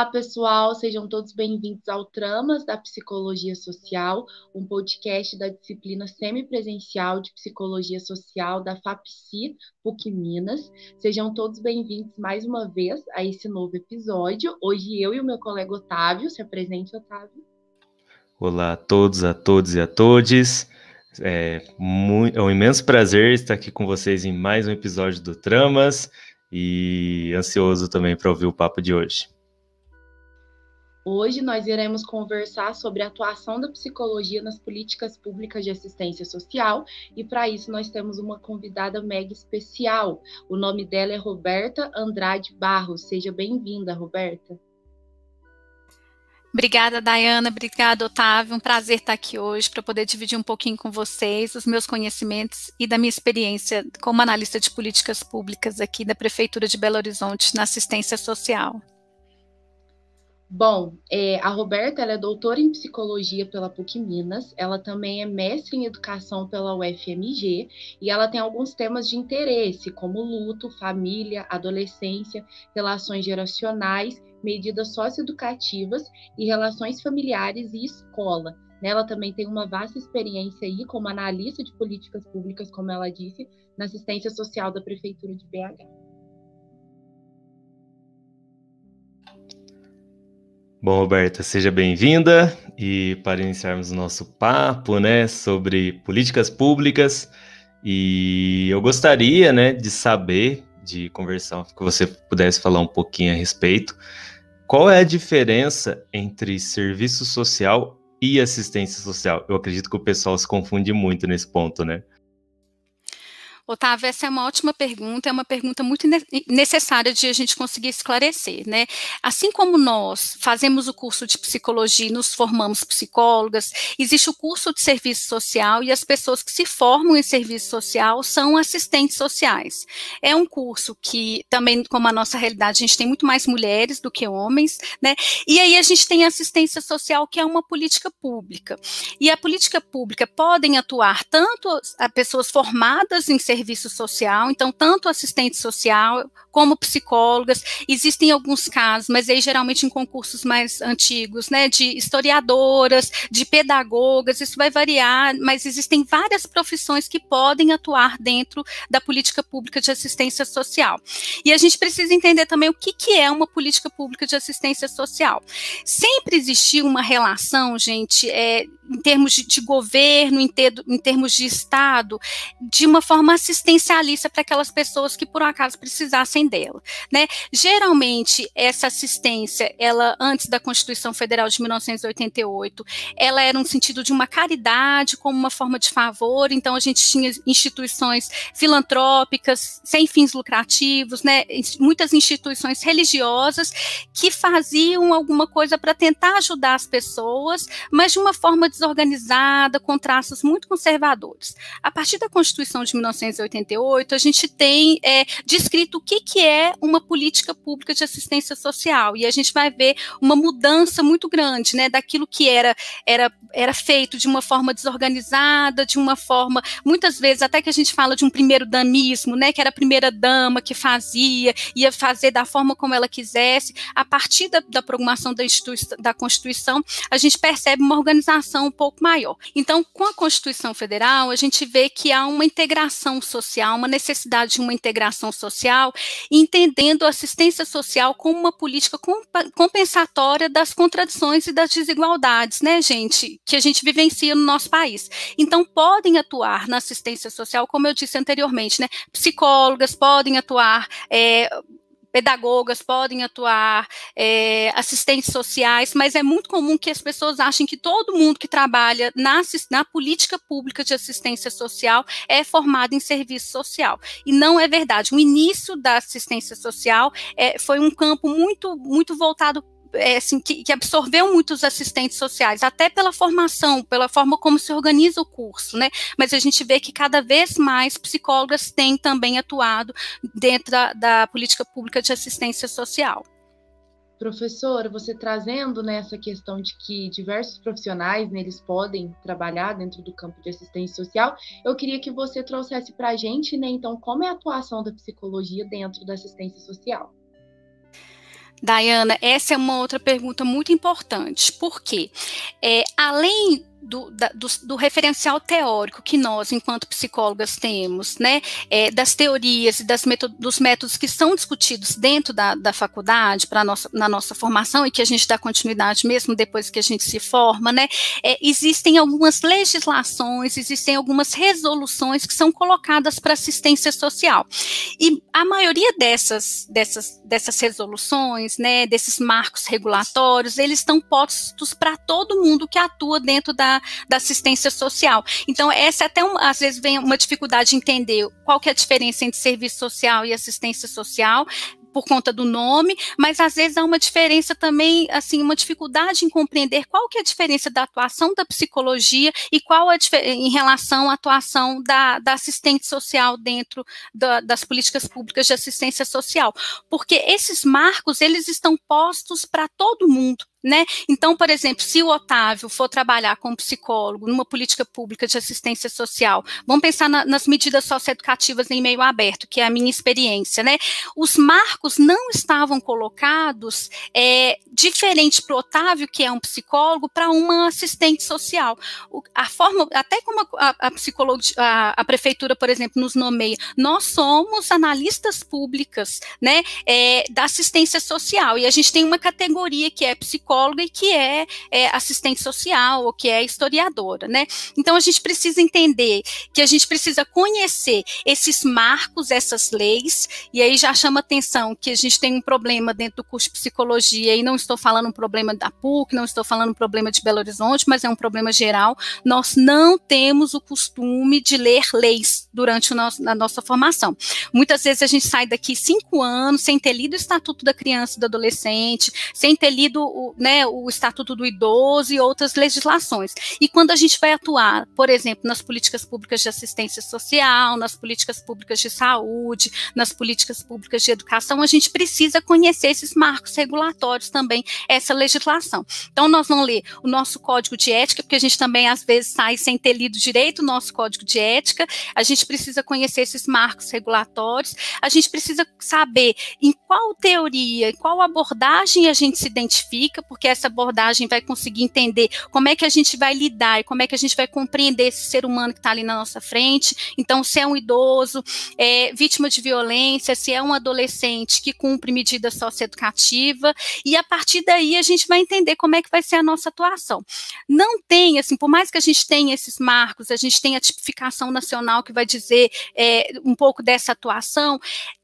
Olá, pessoal, sejam todos bem-vindos ao Tramas da Psicologia Social, um podcast da disciplina semipresencial de Psicologia Social da FAPSI PUC Minas. Sejam todos bem-vindos mais uma vez a esse novo episódio. Hoje eu e o meu colega Otávio, se apresente, Otávio. Olá a todos, a todos e a todes. É, é um imenso prazer estar aqui com vocês em mais um episódio do Tramas e ansioso também para ouvir o papo de hoje. Hoje nós iremos conversar sobre a atuação da psicologia nas políticas públicas de assistência social e para isso nós temos uma convidada mega especial. O nome dela é Roberta Andrade Barros. Seja bem-vinda, Roberta. Obrigada, Dayana. Obrigada, Otávio. Um prazer estar aqui hoje para poder dividir um pouquinho com vocês os meus conhecimentos e da minha experiência como analista de políticas públicas aqui da Prefeitura de Belo Horizonte na assistência social. Bom, é, a Roberta é doutora em psicologia pela PUC Minas, ela também é mestre em educação pela UFMG e ela tem alguns temas de interesse, como luto, família, adolescência, relações geracionais, medidas socioeducativas e relações familiares e escola. Ela também tem uma vasta experiência aí como analista de políticas públicas, como ela disse, na assistência social da Prefeitura de BH. Bom, Roberta, seja bem-vinda. E para iniciarmos o nosso papo, né, sobre políticas públicas, e eu gostaria, né, de saber, de conversar, que você pudesse falar um pouquinho a respeito. Qual é a diferença entre serviço social e assistência social? Eu acredito que o pessoal se confunde muito nesse ponto, né? Otávio, essa é uma ótima pergunta, é uma pergunta muito necessária de a gente conseguir esclarecer, né? Assim como nós fazemos o curso de psicologia e nos formamos psicólogas, existe o curso de serviço social e as pessoas que se formam em serviço social são assistentes sociais. É um curso que também, como a nossa realidade, a gente tem muito mais mulheres do que homens, né? E aí a gente tem assistência social, que é uma política pública. E a política pública podem atuar tanto a pessoas formadas em serviço serviço social, então tanto assistente social como psicólogas, existem alguns casos, mas aí geralmente em concursos mais antigos, né, de historiadoras, de pedagogas, isso vai variar, mas existem várias profissões que podem atuar dentro da política pública de assistência social. E a gente precisa entender também o que, que é uma política pública de assistência social. Sempre existiu uma relação, gente, é, em termos de, de governo, em, ter, em termos de Estado, de uma forma assistencialista para aquelas pessoas que por um acaso precisassem dela, né? Geralmente essa assistência, ela antes da Constituição Federal de 1988, ela era um sentido de uma caridade como uma forma de favor, então a gente tinha instituições filantrópicas sem fins lucrativos, né? Muitas instituições religiosas que faziam alguma coisa para tentar ajudar as pessoas, mas de uma forma desorganizada, com traços muito conservadores. A partir da Constituição de 1988, a gente tem é, descrito o que, que é uma política pública de assistência social, e a gente vai ver uma mudança muito grande, né, daquilo que era, era, era feito de uma forma desorganizada, de uma forma, muitas vezes, até que a gente fala de um primeiro danismo, né, que era a primeira dama que fazia, ia fazer da forma como ela quisesse, a partir da, da programação da, da Constituição, a gente percebe uma organização um pouco maior. Então, com a Constituição Federal, a gente vê que há uma integração social, uma necessidade de uma integração social, entendendo a assistência social como uma política compensatória das contradições e das desigualdades, né, gente, que a gente vivencia no nosso país. Então, podem atuar na assistência social, como eu disse anteriormente, né, psicólogas podem atuar, é, pedagogas podem atuar, é, assistentes sociais, mas é muito comum que as pessoas achem que todo mundo que trabalha na, na política pública de assistência social é formado em serviço social. E não é verdade. O início da assistência social é, foi um campo muito, muito voltado é, assim, que, que, absorveu muitos assistentes sociais, até pela formação, pela forma como se organiza o curso, né? Mas a gente vê que cada vez mais psicólogas têm também atuado dentro da, da política pública de assistência social. Professora, você trazendo nessa né, questão de que diversos profissionais né, podem trabalhar dentro do campo de assistência social, eu queria que você trouxesse para a gente, né, então, como é a atuação da psicologia dentro da assistência social. Dayana, essa é uma outra pergunta muito importante. Por quê? É, além do, da, do, do, referencial teórico que nós, enquanto psicólogas, temos, né, é, das teorias e das métodos, dos métodos que são discutidos dentro da, da faculdade, para nossa, na nossa formação, e que a gente dá continuidade mesmo depois que a gente se forma, né, é, existem algumas legislações, existem algumas resoluções que são colocadas para assistência social. E a maioria dessas, dessas, dessas resoluções, né, desses marcos regulatórios, eles estão postos para todo mundo que atua dentro da da, assistência social. Então, essa até um, às vezes vem uma dificuldade de entender qual que é a diferença entre serviço social e assistência social, por conta do nome, mas às vezes há uma diferença também, assim, uma dificuldade em compreender qual que é a diferença da atuação da psicologia e qual é em relação à atuação da, da assistente social dentro da, das políticas públicas de assistência social, porque esses marcos, eles estão postos para todo mundo, né? Então, por exemplo, se o Otávio for trabalhar como psicólogo numa política pública de assistência social, vamos pensar na, nas medidas socioeducativas em meio aberto, que é a minha experiência, né? Os marcos não estavam colocados é, diferente para o Otávio, que é um psicólogo, para uma assistente social. O, a forma, até como a, a, a, a, prefeitura, por exemplo, nos nomeia, nós somos analistas públicas, né, é, da assistência social, e a gente tem uma categoria que é psicólogo psicóloga e que é, é assistente social ou que é historiadora, né? Então a gente precisa entender que a gente precisa conhecer esses marcos, essas leis, e aí já chama atenção que a gente tem um problema dentro do curso de psicologia, e não estou falando um problema da PUC, não estou falando um problema de Belo Horizonte, mas é um problema geral. Nós não temos o costume de ler leis durante a nossa formação. Muitas vezes a gente sai daqui cinco anos sem ter lido o Estatuto da Criança e do Adolescente, sem ter lido o, né, o Estatuto do Idoso e outras legislações. E quando a gente vai atuar, por exemplo, nas políticas públicas de assistência social, nas políticas públicas de saúde, nas políticas públicas de educação, a gente precisa conhecer esses marcos regulatórios também, essa legislação. Então, nós vamos ler o nosso código de ética, porque a gente também às vezes sai sem ter lido direito o nosso código de ética, a gente precisa conhecer esses marcos regulatórios, a gente precisa saber em qual teoria, em qual abordagem a gente se identifica, porque essa abordagem vai conseguir entender como é que a gente vai lidar e como é que a gente vai compreender esse ser humano que está ali na nossa frente. Então, se é um idoso, é, vítima de violência, se é um adolescente que cumpre medida socioeducativa, e a partir daí a gente vai entender como é que vai ser a nossa atuação. Não tem, assim, por mais que a gente tenha esses marcos, a gente tenha a tipificação nacional que vai dizer é, um pouco dessa atuação,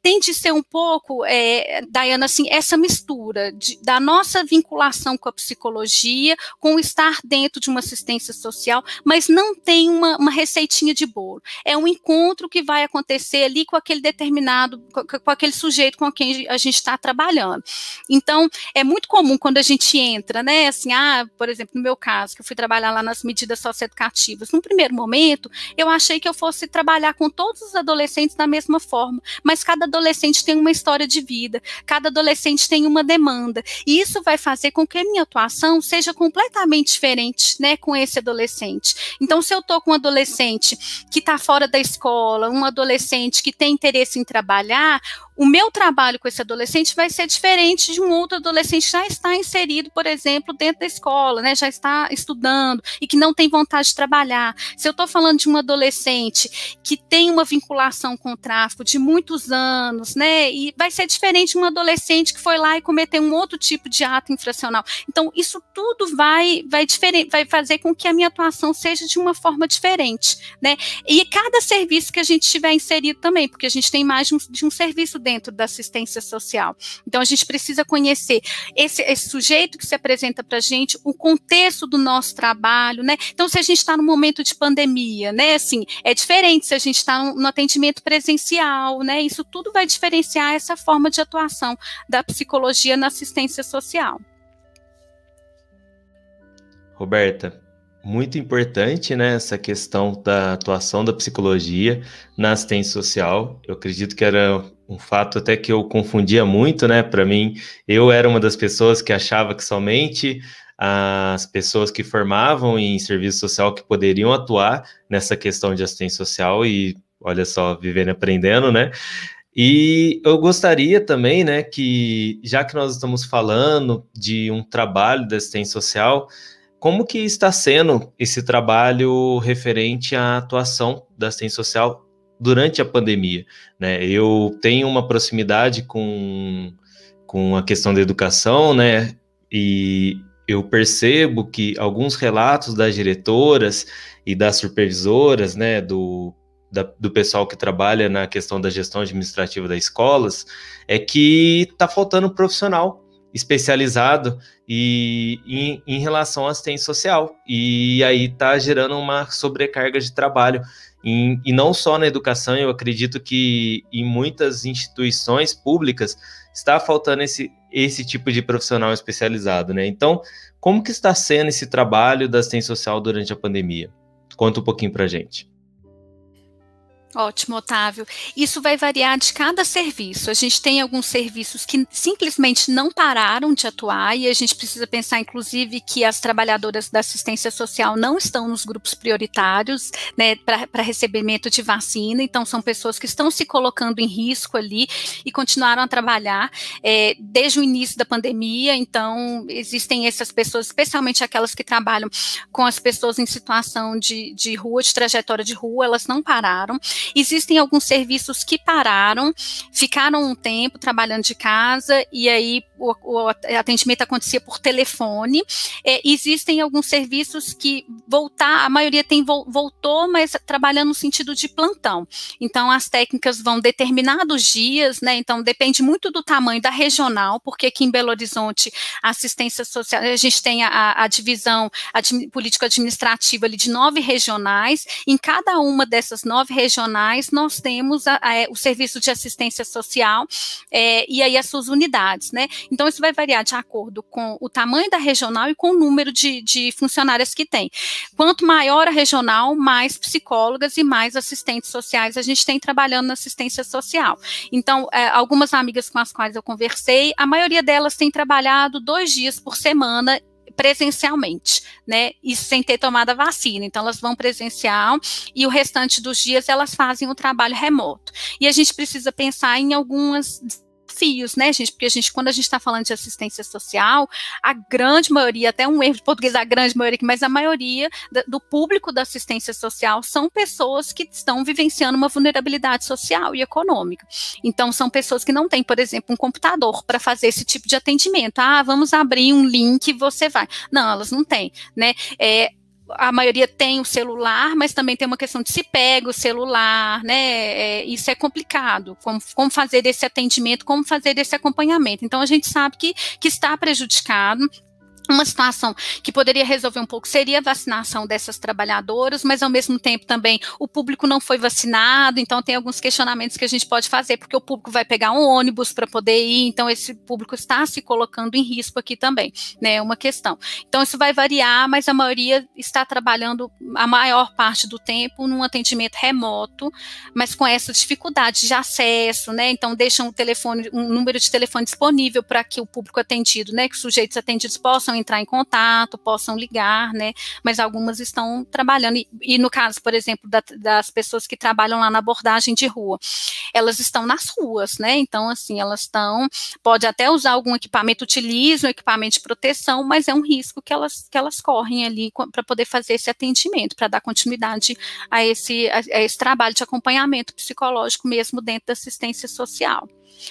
tem de ser um pouco, é, Dayana, assim, essa mistura de, da nossa vinculação com a psicologia, com estar dentro de uma assistência social, mas não tem uma, uma receitinha de bolo. É um encontro que vai acontecer ali com aquele determinado, com, com aquele sujeito com quem a gente está trabalhando. Então, é muito comum quando a gente entra, né, assim, ah, por exemplo, no meu caso, que eu fui trabalhar lá nas medidas socioeducativas, num primeiro momento, eu achei que eu fosse trabalhar com todos os adolescentes da mesma forma, mas cada adolescente tem uma história de vida, cada adolescente tem uma demanda, e isso vai fazer com que a minha atuação seja completamente diferente, né, com esse adolescente. Então, se eu estou com um adolescente que está fora da escola, um adolescente que tem interesse em trabalhar, o meu trabalho com esse adolescente vai ser diferente de um outro adolescente que já está inserido, por exemplo, dentro da escola, né, já está estudando e que não tem vontade de trabalhar. Se eu estou falando de um adolescente que tem uma vinculação com o tráfico de muitos anos, né, e vai ser diferente de um adolescente que foi lá e cometeu um outro tipo de ato infracional. Então, isso tudo vai, vai, vai fazer com que a minha atuação seja de uma forma diferente, né, e cada serviço que a gente tiver inserido também, porque a gente tem mais de um, de um serviço dentro da assistência social. Então, a gente precisa conhecer esse, esse sujeito que se apresenta para a gente, o contexto do nosso trabalho, né? Então, se a gente está no momento de pandemia, né? Assim, é diferente se a gente está no, no atendimento presencial, né? Isso tudo vai diferenciar essa forma de atuação da psicologia na assistência social. Roberta, muito importante, né, essa questão da atuação da psicologia na assistência social. Eu acredito que era um fato até que eu confundia muito, né? Para mim, eu era uma das pessoas que achava que somente as pessoas que formavam em serviço social que poderiam atuar nessa questão de assistência social e olha só, vivendo e aprendendo, né? E eu gostaria também, né, que já que nós estamos falando de um trabalho da assistência social, como que está sendo esse trabalho referente à atuação da assistência social durante a pandemia? Né? Eu tenho uma proximidade com, com a questão da educação, né? E eu percebo que alguns relatos das diretoras e das supervisoras, né, do da, do pessoal que trabalha na questão da gestão administrativa das escolas é que está faltando profissional especializado e em, em, relação à assistência social. E aí está gerando uma sobrecarga de trabalho. Em, e não só na educação eu acredito que em muitas instituições públicas está faltando esse, esse tipo de profissional especializado né? Então como que está sendo esse trabalho da assistência social durante a pandemia? Conta um pouquinho para gente Ótimo, Otávio. Isso vai variar de cada serviço. A gente tem alguns serviços que simplesmente não pararam de atuar e a gente precisa pensar, inclusive, que as trabalhadoras da assistência social não estão nos grupos prioritários né, para recebimento de vacina. Então, são pessoas que estão se colocando em risco ali e continuaram a trabalhar é, desde o início da pandemia. Então, existem essas pessoas, especialmente aquelas que trabalham com as pessoas em situação de, de rua, de trajetória de rua, elas não pararam. Existem alguns serviços que pararam, ficaram um tempo trabalhando de casa e aí o, o atendimento acontecia por telefone. É, existem alguns serviços que voltar, a maioria tem voltou, mas trabalhando no sentido de plantão. Então as técnicas vão determinados dias, né? Então depende muito do tamanho da regional, porque aqui em Belo Horizonte a assistência social, a gente tem a, a divisão ad, político administrativa ali de nove regionais. Em cada uma dessas nove regionais nós temos a, a, o serviço de assistência social é, e aí as suas unidades, né? Então, isso vai variar de acordo com o tamanho da regional e com o número de, de funcionárias que tem. Quanto maior a regional, mais psicólogas e mais assistentes sociais a gente tem trabalhando na assistência social. Então, é, algumas amigas com as quais eu conversei, a maioria delas tem trabalhado dois dias por semana presencialmente, né? Isso sem ter tomado a vacina. Então, elas vão presencial e o restante dos dias elas fazem o trabalho remoto. E a gente precisa pensar em algumas desafios, né, gente? Porque a gente, quando a gente está falando de assistência social, a grande maioria, até um erro de português, a grande maioria, mas a maioria do público da assistência social são pessoas que estão vivenciando uma vulnerabilidade social e econômica. Então, são pessoas que não têm, por exemplo, um computador para fazer esse tipo de atendimento. Ah, vamos abrir um link, você vai. Não, elas não têm, né? É, a maioria tem o celular, mas também tem uma questão de se pega o celular, né? É, isso é complicado. Como, como fazer esse atendimento, como fazer esse acompanhamento. Então a gente sabe que, que está prejudicado, uma situação que poderia resolver um pouco seria a vacinação dessas trabalhadoras, mas ao mesmo tempo também o público não foi vacinado, então tem alguns questionamentos que a gente pode fazer, porque o público vai pegar um ônibus para poder ir, então esse público está se colocando em risco aqui também, né? É uma questão. Então isso vai variar, mas a maioria está trabalhando a maior parte do tempo num atendimento remoto, mas com essa dificuldade de acesso, né? Então deixam o telefone, um número de telefone disponível para que o público atendido, né, que os sujeitos atendidos possam entrar em contato, possam ligar, né? Mas algumas estão trabalhando. E, e no caso, por exemplo, da, das pessoas que trabalham lá na abordagem de rua, elas estão nas ruas, né? Então, assim, elas estão, pode até usar algum equipamento, utilizam equipamento de proteção, mas é um risco que elas, que elas correm ali para poder fazer esse atendimento, para dar continuidade a esse, a, a esse trabalho de acompanhamento psicológico mesmo dentro da assistência social.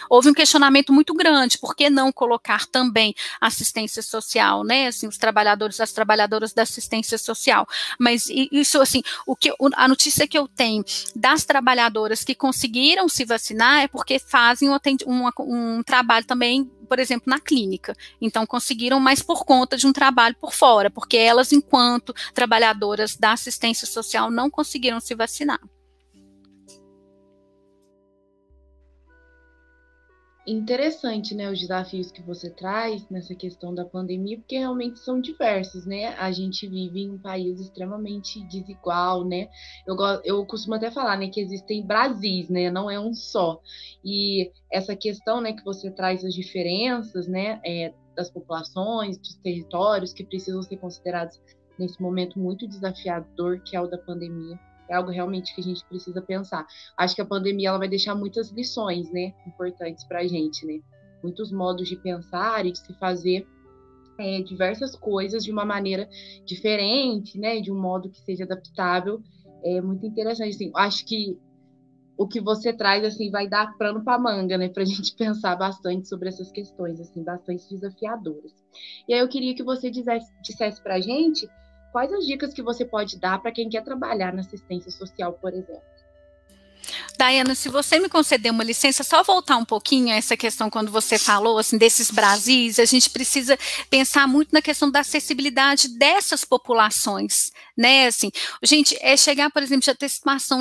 Houve um questionamento muito grande, por que não colocar também assistência social, né? Assim, os trabalhadores, as trabalhadoras da assistência social. Mas isso, assim, o que a notícia que eu tenho das trabalhadoras que conseguiram se vacinar é porque fazem um, um, um trabalho também por exemplo, na clínica. Então, conseguiram mais por conta de um trabalho por fora, porque elas, enquanto trabalhadoras da assistência social, não conseguiram se vacinar. Interessante, né, os desafios que você traz nessa questão da pandemia, porque realmente são diversos, né? A gente vive em um país extremamente desigual, né? Eu, eu costumo até falar, né, que existem Brasis, né? Não é um só. E essa questão, né, que você traz as diferenças, né, é, das populações, dos territórios que precisam ser considerados nesse momento muito desafiador que é o da pandemia. É algo realmente que a gente precisa pensar. Acho que a pandemia ela vai deixar muitas lições, né, importantes para a gente, né? Muitos modos de pensar e de se fazer é, diversas coisas de uma maneira diferente, né, de um modo que seja adaptável. É muito interessante, assim, acho que o que você traz assim vai dar plano para manga, né, para a gente pensar bastante sobre essas questões, assim, bastante desafiadoras. E aí eu queria que você dissesse, dissesse para a gente quais as dicas que você pode dar para quem quer trabalhar na assistência social, por exemplo. Dayana, se você me conceder uma licença, só voltar um pouquinho a essa questão quando você falou assim desses Brasis, a gente precisa pensar muito na questão da acessibilidade dessas populações, né? Assim, gente, é chegar, por exemplo, já ter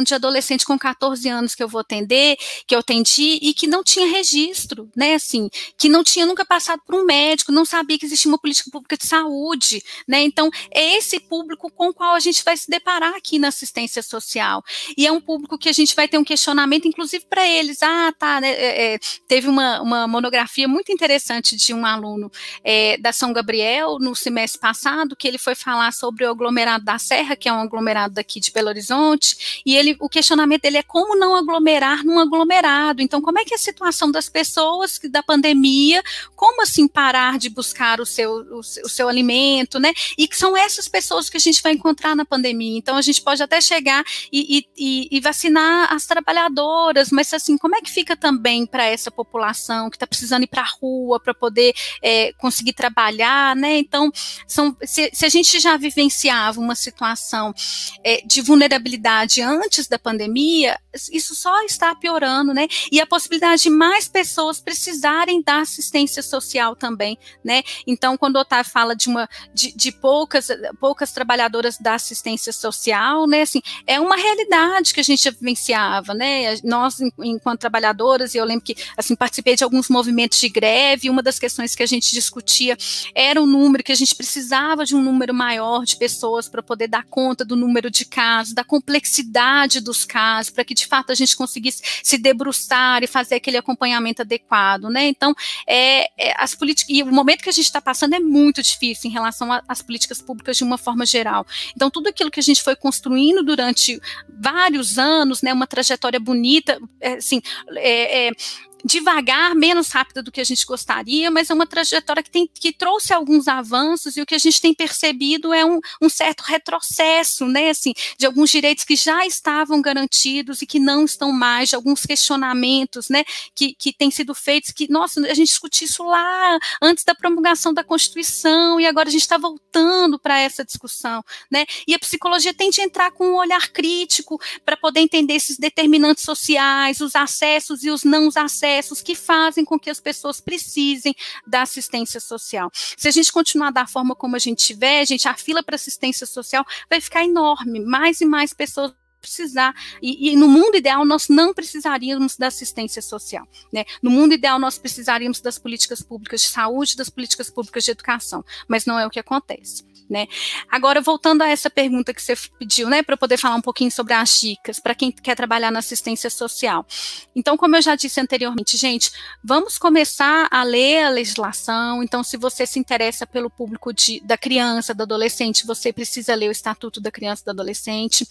de adolescente com 14 anos que eu vou atender, que eu atendi e que não tinha registro, né? Assim, que não tinha nunca passado por um médico, não sabia que existia uma política pública de saúde, né? Então, é esse público com o qual a gente vai se deparar aqui na assistência social. E é um público que a gente vai ter um questionamento, inclusive para eles. Ah, tá, né? É, é, teve uma, uma monografia muito interessante de um aluno é, da São Gabriel no semestre passado, que ele foi falar sobre o aglomerado da Serra, que é um aglomerado daqui de Belo Horizonte, e ele, o questionamento dele é como não aglomerar num aglomerado. Então, como é que é a situação das pessoas da pandemia, como assim parar de buscar o seu, o, o seu alimento, né? E que são essas pessoas que a gente vai encontrar na pandemia. Então, a gente pode até chegar e, e, e vacinar as trabalhadoras, mas assim, como é que fica também para essa população que está precisando ir para a rua para poder é, conseguir trabalhar, né? Então, são, se, se, a gente já vivenciava uma situação é, de vulnerabilidade antes da pandemia, isso só está piorando, né? E a possibilidade de mais pessoas precisarem da assistência social também, né? Então, quando o Otávio fala de uma de, de poucas poucas trabalhadoras da assistência social, né? Assim, é uma realidade que a gente vivenciava, né? Nós, enquanto trabalhadoras, eu lembro que assim participei de alguns movimentos de greve. Uma das questões que a gente discutia era o número que a gente precisava de um número maior de pessoas para poder dar conta do número de casos, da complexidade dos casos, para que de fato a gente conseguisse se debruçar e fazer aquele acompanhamento adequado, né? Então, é, é as políticas e o momento que a gente está passando é muito difícil em relação às políticas públicas de uma forma geral. Então, tudo aquilo que a gente foi construindo durante vários anos, né, uma trajetória bonita, é, assim, é, é, devagar, menos rápida do que a gente gostaria, mas é uma trajetória que, tem, que trouxe alguns avanços e o que a gente tem percebido é um, um, certo retrocesso, né, assim, de alguns direitos que já estavam garantidos e que não estão mais, de alguns questionamentos, né, que, que têm sido feitos, que, nossa, a gente discutiu isso lá antes da promulgação da Constituição e agora a gente está voltando para essa discussão, né, e a psicologia tem de entrar com um olhar crítico para poder entender esses determinantes sociais, os acessos e os não acessos processos que fazem com que as pessoas precisem da assistência social. Se a gente continuar da forma como a gente tiver, gente, a fila para assistência social vai ficar enorme, mais e mais pessoas precisar, e, e, no mundo ideal nós não precisaríamos da assistência social, né? No mundo ideal nós precisaríamos das políticas públicas de saúde, das políticas públicas de educação, mas não é o que acontece. Né? Agora, voltando a essa pergunta que você pediu, né, para poder falar um pouquinho sobre as dicas para quem quer trabalhar na assistência social. Então, como eu já disse anteriormente, gente, vamos começar a ler a legislação. Então, se você se interessa pelo público de, da criança, do adolescente, você precisa ler o Estatuto da Criança e do Adolescente.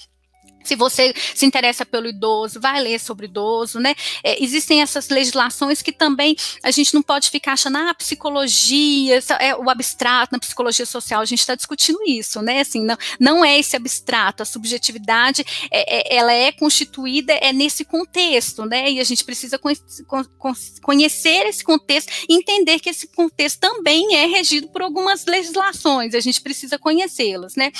Se você se interessa pelo idoso, vai ler sobre idoso, né? É, existem essas legislações que também a gente não pode ficar achando, ah, psicologia, é o abstrato na psicologia social, a gente está discutindo isso, né? Assim, não, não é esse abstrato, a subjetividade, é, é, ela é constituída é nesse contexto, né? E a gente precisa conhecer esse contexto e entender que esse contexto também é regido por algumas legislações, a gente precisa conhecê-las, né?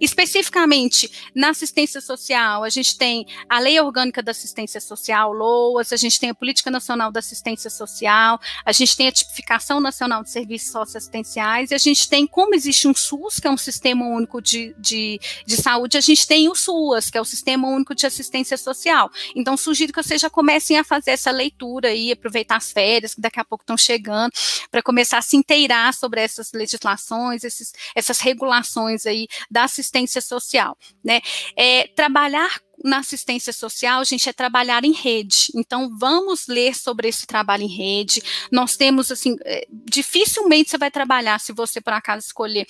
Especificamente na assistência social, Social, a gente tem a Lei Orgânica da Assistência Social, LOAS, a gente tem a Política Nacional da Assistência Social, a gente tem a Tipificação Nacional de Serviços Socioassistenciais, e a gente tem, como existe um SUS, que é um Sistema Único de, de, de Saúde, a gente tem o SUAS, que é o Sistema Único de Assistência Social. Então, sugiro que vocês já comecem a fazer essa leitura aí, aproveitar as férias, que daqui a pouco estão chegando, para começar a se inteirar sobre essas legislações, esses, essas regulações aí da assistência social, né? É, trabalhar trabalhar na assistência social, gente, é trabalhar em rede. Então, vamos ler sobre esse trabalho em rede. Nós temos, assim, é, dificilmente você vai trabalhar, se você, por acaso, escolher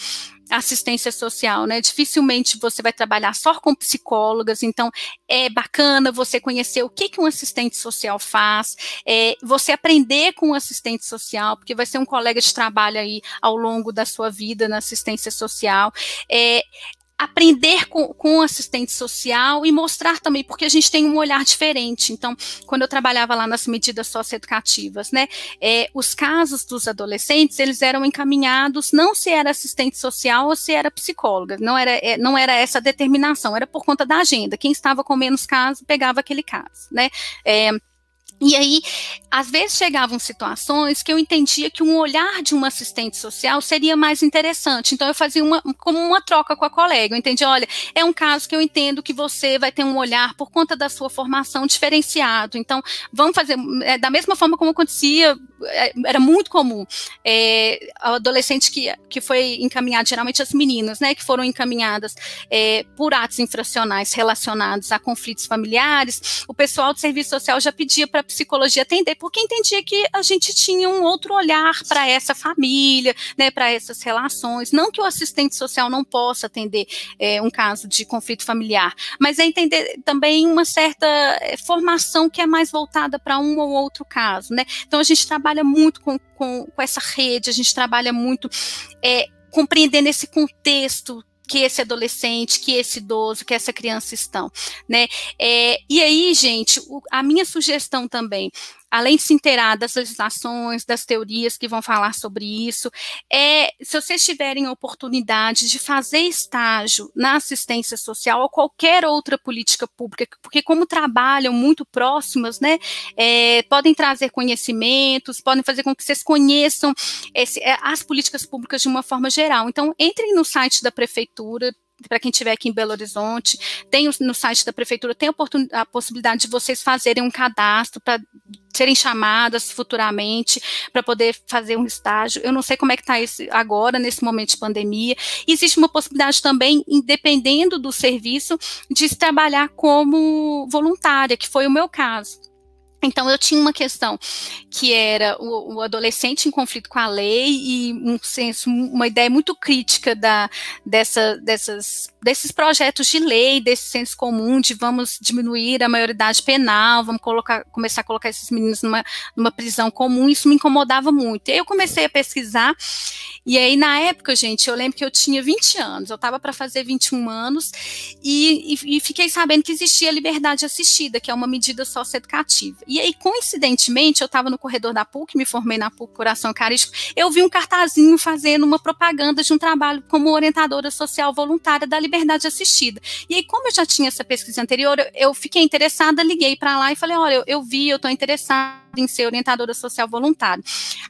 assistência social, né? Dificilmente você vai trabalhar só com psicólogas, então é bacana você conhecer o que, que um assistente social faz, é, você aprender com um assistente social, porque vai ser um colega de trabalho aí ao longo da sua vida na assistência social. É, aprender com, com assistente social e mostrar também, porque a gente tem um olhar diferente. Então, quando eu trabalhava lá nas medidas socioeducativas, né, é, os casos dos adolescentes, eles eram encaminhados, não se era assistente social ou se era psicóloga, não era, é, não era essa determinação, era por conta da agenda. Quem estava com menos casos, pegava aquele caso, né. É, e aí, às vezes chegavam situações que eu entendia que um olhar de um assistente social seria mais interessante. Então, eu fazia uma, como uma troca com a colega. Eu entendi, olha, é um caso que eu entendo que você vai ter um olhar por conta da sua formação diferenciado. Então, vamos fazer é, da mesma forma como acontecia, era muito comum. É, adolescente que, que foi encaminhado, geralmente as meninas, né, que foram encaminhadas é, por atos infracionais relacionados a conflitos familiares, o pessoal do serviço social já pedia para psicologia atender, porque entendia que a gente tinha um outro olhar para essa família, né, para essas relações. Não que o assistente social não possa atender é, um caso de conflito familiar, mas é entender também uma certa é, formação que é mais voltada para um ou outro caso, né? Então a gente trabalha muito com, com, com essa rede, a gente trabalha muito é, compreendendo esse contexto que esse adolescente, que esse idoso, que essa criança estão, né? É, e aí, gente, o, a minha sugestão também além de se inteirar das legislações, das teorias que vão falar sobre isso, é, se vocês tiverem a oportunidade de fazer estágio na assistência social ou qualquer outra política pública, porque como trabalham muito próximas, né, é, podem trazer conhecimentos, podem fazer com que vocês conheçam esse, é, as políticas públicas de uma forma geral. Então, entrem no site da prefeitura, para quem estiver aqui em Belo Horizonte, tem no site da prefeitura, tem a, possibilidade de vocês fazerem um cadastro para serem chamadas futuramente para poder fazer um estágio. Eu não sei como é que está agora, nesse momento de pandemia. Existe uma possibilidade também, dependendo do serviço, de se trabalhar como voluntária, que foi o meu caso. Então, eu tinha uma questão que era o, o, adolescente em conflito com a lei e um senso, uma ideia muito crítica da, dessa, dessas, desses projetos de lei, desse senso comum de vamos diminuir a maioridade penal, vamos colocar, começar a colocar esses meninos numa, numa prisão comum, isso me incomodava muito. E aí eu comecei a pesquisar, e aí na época, gente, eu lembro que eu tinha 20 anos, eu estava para fazer 21 anos, e, e, e fiquei sabendo que existia liberdade assistida, que é uma medida socioeducativa. E aí, coincidentemente, eu estava no corredor da PUC, me formei na PUC Coração Carístico, eu vi um cartazinho fazendo uma propaganda de um trabalho como orientadora social voluntária da liberdade assistida. E aí, como eu já tinha essa pesquisa anterior, eu, eu fiquei interessada, liguei para lá e falei: olha, eu, eu vi, eu estou interessada em ser orientadora social voluntária.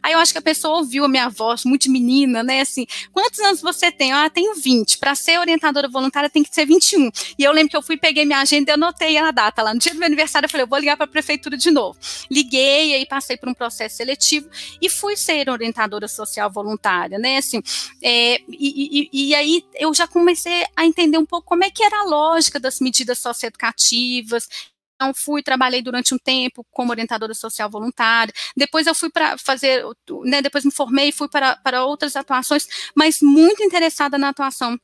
Aí eu acho que a pessoa ouviu a minha voz, muito menina, né? Assim, quantos anos você tem? Ah, tenho 20. Para ser orientadora voluntária tem que ser 21. E eu lembro que eu fui, peguei minha agenda e anotei a data lá. No dia do meu aniversário, eu falei, eu vou ligar para a prefeitura de novo. Liguei, aí passei por um processo seletivo e fui ser orientadora social voluntária, né? Assim, é, e, e, e aí eu já comecei a entender um pouco como é que era a lógica das medidas socioeducativas então, fui, trabalhei durante um tempo como orientadora social voluntária. Depois eu fui para fazer, né, depois me formei e fui para, para outras atuações, mas muito interessada na atuação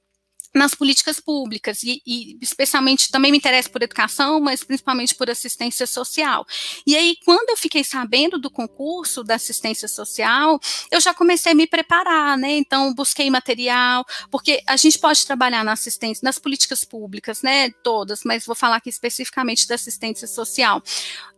nas políticas públicas e, e, especialmente também me interesso por educação, mas principalmente por assistência social. E aí, quando eu fiquei sabendo do concurso da assistência social, eu já comecei a me preparar, né? Então, busquei material, porque a gente pode trabalhar na assistência, nas políticas públicas, né? Todas, mas vou falar aqui especificamente da assistência social.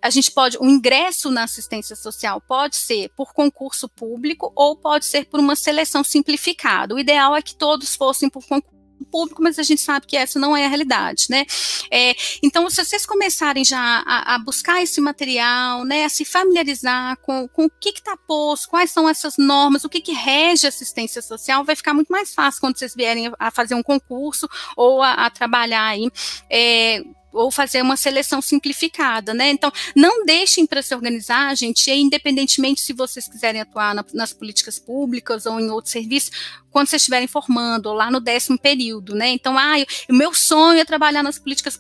A gente pode, o ingresso na assistência social pode ser por concurso público ou pode ser por uma seleção simplificada. O ideal é que todos fossem por concurso público, mas a gente sabe que essa não é a realidade, né? É, então, se vocês começarem já a, a, buscar esse material, né, a se familiarizar com, com o que está posto, quais são essas normas, o que, que rege assistência social, vai ficar muito mais fácil quando vocês vierem a fazer um concurso ou a, a trabalhar aí é, ou fazer uma seleção simplificada, né? Então, não deixem para se organizar, gente, independentemente se vocês quiserem atuar na, nas políticas públicas ou em outros serviços, quando vocês estiverem formando, ou lá no décimo período, né? Então, ah, o meu sonho é trabalhar nas políticas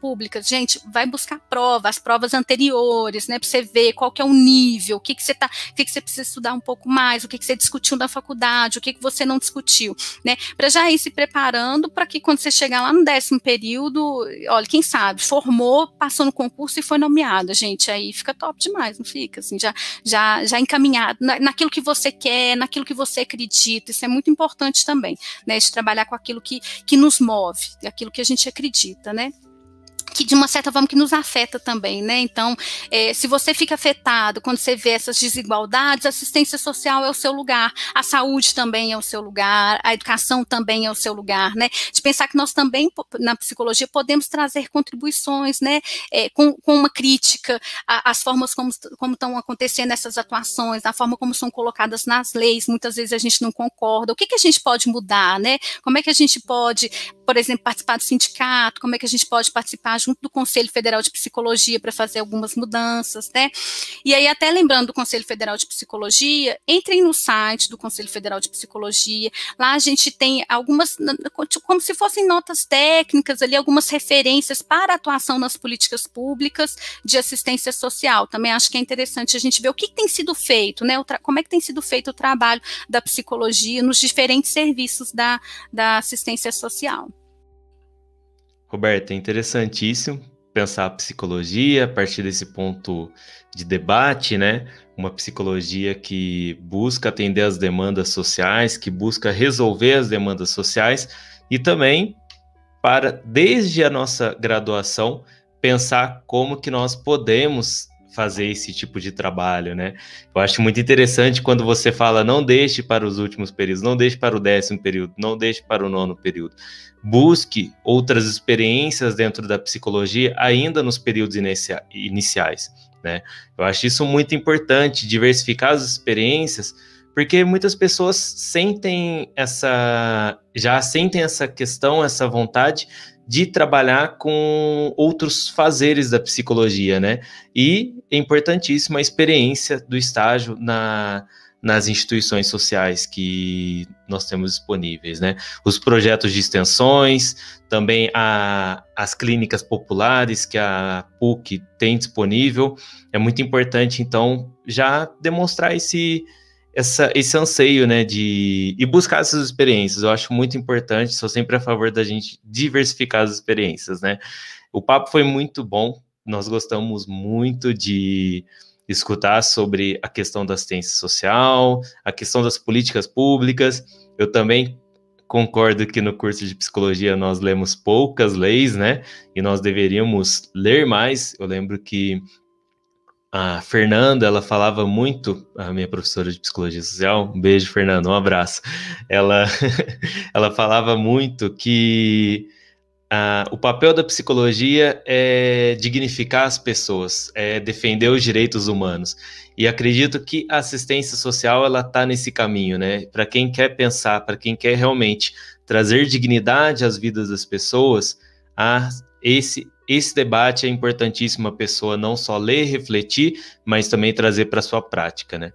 públicas. Gente, vai buscar prova, as provas anteriores, né? Para você ver qual que é o nível, o que, que você tá, o que, que você precisa estudar um pouco mais, o que, que você discutiu na faculdade, o que, que você não discutiu, né? Para já ir se preparando para que quando você chegar lá no décimo período, olha, quem sabe, formou, passou no concurso e foi nomeada, gente, aí fica top demais, não fica? Assim, já, já, já encaminhado na, naquilo que você quer, naquilo que você acredita, isso é muito importante também, né? De trabalhar com aquilo que, que nos move, aquilo que a gente acredita, né? Que de uma certa forma que nos afeta também, né? Então, é, se você fica afetado quando você vê essas desigualdades, a assistência social é o seu lugar, a saúde também é o seu lugar, a educação também é o seu lugar, né? De pensar que nós também na psicologia podemos trazer contribuições, né? É, com, com, uma crítica às formas como, como estão acontecendo essas atuações, a forma como são colocadas nas leis, muitas vezes a gente não concorda. O que, que a gente pode mudar, né? Como é que a gente pode, por exemplo, participar do sindicato? Como é que a gente pode participar junto do Conselho Federal de Psicologia para fazer algumas mudanças, né? E aí, até lembrando do Conselho Federal de Psicologia, entrem no site do Conselho Federal de Psicologia. Lá a gente tem algumas, como se fossem notas técnicas ali, algumas referências para atuação nas políticas públicas de assistência social. Também acho que é interessante a gente ver o que, que tem sido feito, né? Como é que tem sido feito o trabalho da psicologia nos diferentes serviços da, da assistência social. Roberta, é interessantíssimo pensar a psicologia a partir desse ponto de debate, né? Uma psicologia que busca atender as demandas sociais, que busca resolver as demandas sociais e também para desde a nossa graduação pensar como que nós podemos fazer esse tipo de trabalho, né? Eu acho muito interessante quando você fala não deixe para os últimos períodos, não deixe para o décimo período, não deixe para o nono período. Busque outras experiências dentro da psicologia ainda nos períodos inicia iniciais, né? Eu acho isso muito importante, diversificar as experiências, porque muitas pessoas sentem essa já sentem essa questão, essa vontade de trabalhar com outros fazeres da psicologia, né? E importantíssima a experiência do estágio na, nas instituições sociais que nós temos disponíveis, né? Os projetos de extensões, também a, as clínicas populares que a PUC tem disponível. É muito importante, então, já demonstrar esse essa, esse anseio, né, de e buscar essas experiências. Eu acho muito importante, sou sempre a favor da gente diversificar as experiências, né? O papo foi muito bom, nós gostamos muito de escutar sobre a questão da assistência social, a questão das políticas públicas. Eu também concordo que no curso de psicologia nós lemos poucas leis, né? E nós deveríamos ler mais. Eu lembro que a Fernanda, ela falava muito, a minha professora de psicologia social, um beijo, Fernanda, um abraço. Ela, ela falava muito que uh, o papel da psicologia é dignificar as pessoas, é defender os direitos humanos. E acredito que a assistência social ela está nesse caminho, né? Para quem quer pensar, para quem quer realmente trazer dignidade às vidas das pessoas, a esse esse debate é importantíssimo a pessoa não só ler, refletir, mas também trazer para a sua prática, né?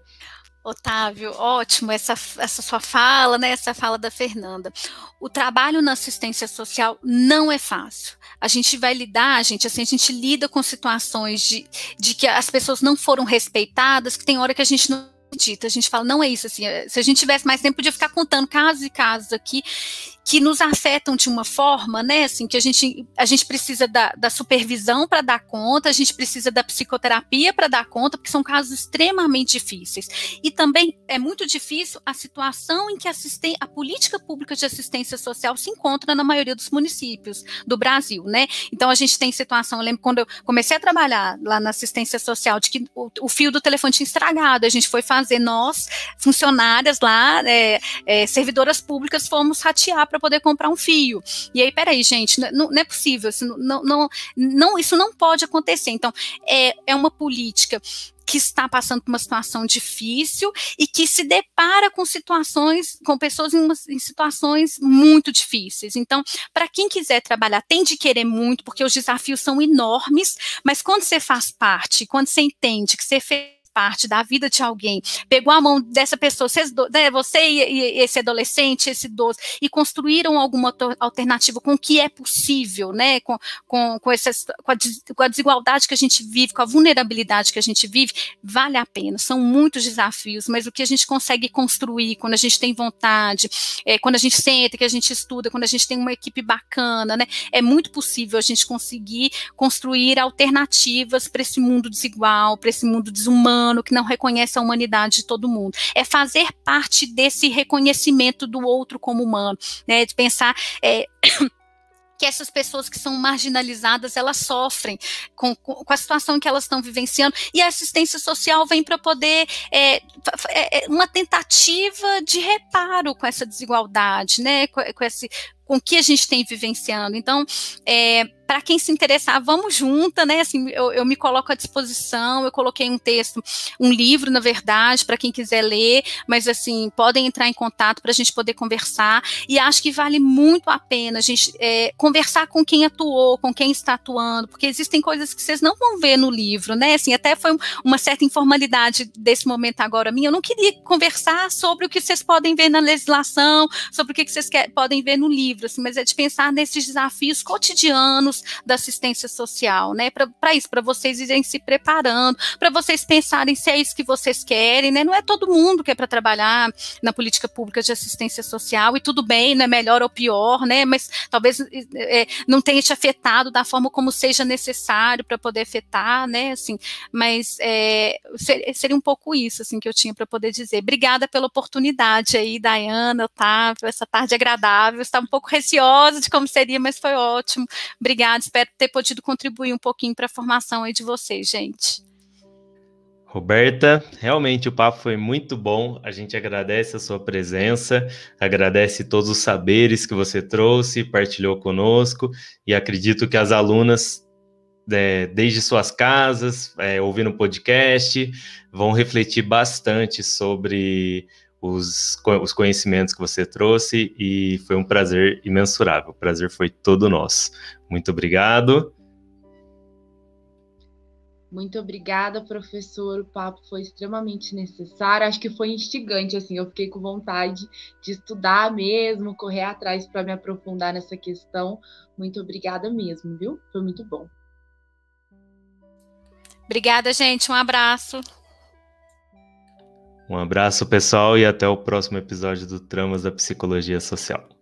Otávio, ótimo essa, essa sua fala, né? Essa fala da Fernanda. O trabalho na assistência social não é fácil. A gente vai lidar, gente, assim, a gente lida com situações de, de que as pessoas não foram respeitadas, que tem hora que a gente não acredita. A gente fala, não é isso, assim, se a gente tivesse mais tempo, podia ficar contando casos e casos aqui que nos afetam de uma forma, né, assim, que a gente, a gente precisa da, da supervisão para dar conta, a gente precisa da psicoterapia para dar conta, porque são casos extremamente difíceis. E também é muito difícil a situação em que assisten a política pública de assistência social se encontra na maioria dos municípios do Brasil, né? Então a gente tem situação, eu lembro quando eu comecei a trabalhar lá na assistência social, de que o, o fio do telefone tinha estragado, a gente foi fazer, nós, funcionárias lá, é, é, servidoras públicas, fomos ratear para poder comprar um fio. E aí, peraí, gente, não, não é possível, isso não, não, não, isso não pode acontecer. Então, é, é uma política que está passando por uma situação difícil e que se depara com situações, com pessoas em, uma, em situações muito difíceis. Então, para quem quiser trabalhar, tem de querer muito, porque os desafios são enormes, mas quando você faz parte, quando você entende que você fez parte da vida de alguém, pegou a mão dessa pessoa, vocês, né, você e, esse adolescente, esse idoso, e construíram alguma alternativa com o que é possível, né, com, com, com, essas, com, a, com a desigualdade que a gente vive, com a vulnerabilidade que a gente vive, vale a pena. São muitos desafios, mas o que a gente consegue construir quando a gente tem vontade, é, quando a gente senta, que a gente estuda, quando a gente tem uma equipe bacana, né, é muito possível a gente conseguir construir alternativas para esse mundo desigual, para esse mundo desumano, que não reconhece a humanidade de todo mundo. É fazer parte desse reconhecimento do outro como humano, né, de pensar. É, que essas pessoas que são marginalizadas elas sofrem com, com a situação que elas estão vivenciando e a assistência social vem para poder é, é, é, uma tentativa de reparo com essa desigualdade, né, com, com esse com o que a gente tem vivenciando. Então, é, para quem se interessar, vamos junta, né? Assim, eu, eu, me coloco à disposição. Eu coloquei um texto, um livro, na verdade, para quem quiser ler, mas assim, podem entrar em contato para a gente poder conversar. E acho que vale muito a pena a gente é, conversar com quem atuou, com quem está atuando, porque existem coisas que vocês não vão ver no livro, né? Assim, até foi uma certa informalidade desse momento agora minha. Eu não queria conversar sobre o que vocês podem ver na legislação, sobre o que vocês podem ver no livro, assim, mas é de pensar nesses desafios cotidianos da assistência social, né? Para isso, para vocês irem se preparando, para vocês pensarem se é isso que vocês querem, né? Não é todo mundo que é para trabalhar na política pública de assistência social, e tudo bem, não é melhor ou pior, né? Mas talvez é, não tenha te afetado da forma como seja necessário para poder afetar, né? Assim, mas é, seria um pouco isso, assim, que eu tinha para poder dizer. Obrigada pela oportunidade aí, Dayana, Otávio, essa tarde agradável. Estava um pouco receosa de como seria, mas foi ótimo. Obrigada. Espero ter podido contribuir um pouquinho para a formação aí de vocês, gente. Roberta, realmente o papo foi muito bom. A gente agradece a sua presença, agradece todos os saberes que você trouxe, partilhou conosco e acredito que as alunas, é, desde suas casas, é, ouvindo o podcast, vão refletir bastante sobre os, os conhecimentos que você trouxe e foi um prazer imensurável. O prazer foi todo nosso. Muito obrigado. Muito obrigada, professor. O papo foi extremamente necessário. Acho que foi instigante, assim. Eu fiquei com vontade de estudar mesmo, correr atrás para me aprofundar nessa questão. Muito obrigada mesmo, viu? Foi muito bom. Obrigada, gente. Um abraço. Um abraço, pessoal, e até o próximo episódio do Tramas da Psicologia Social.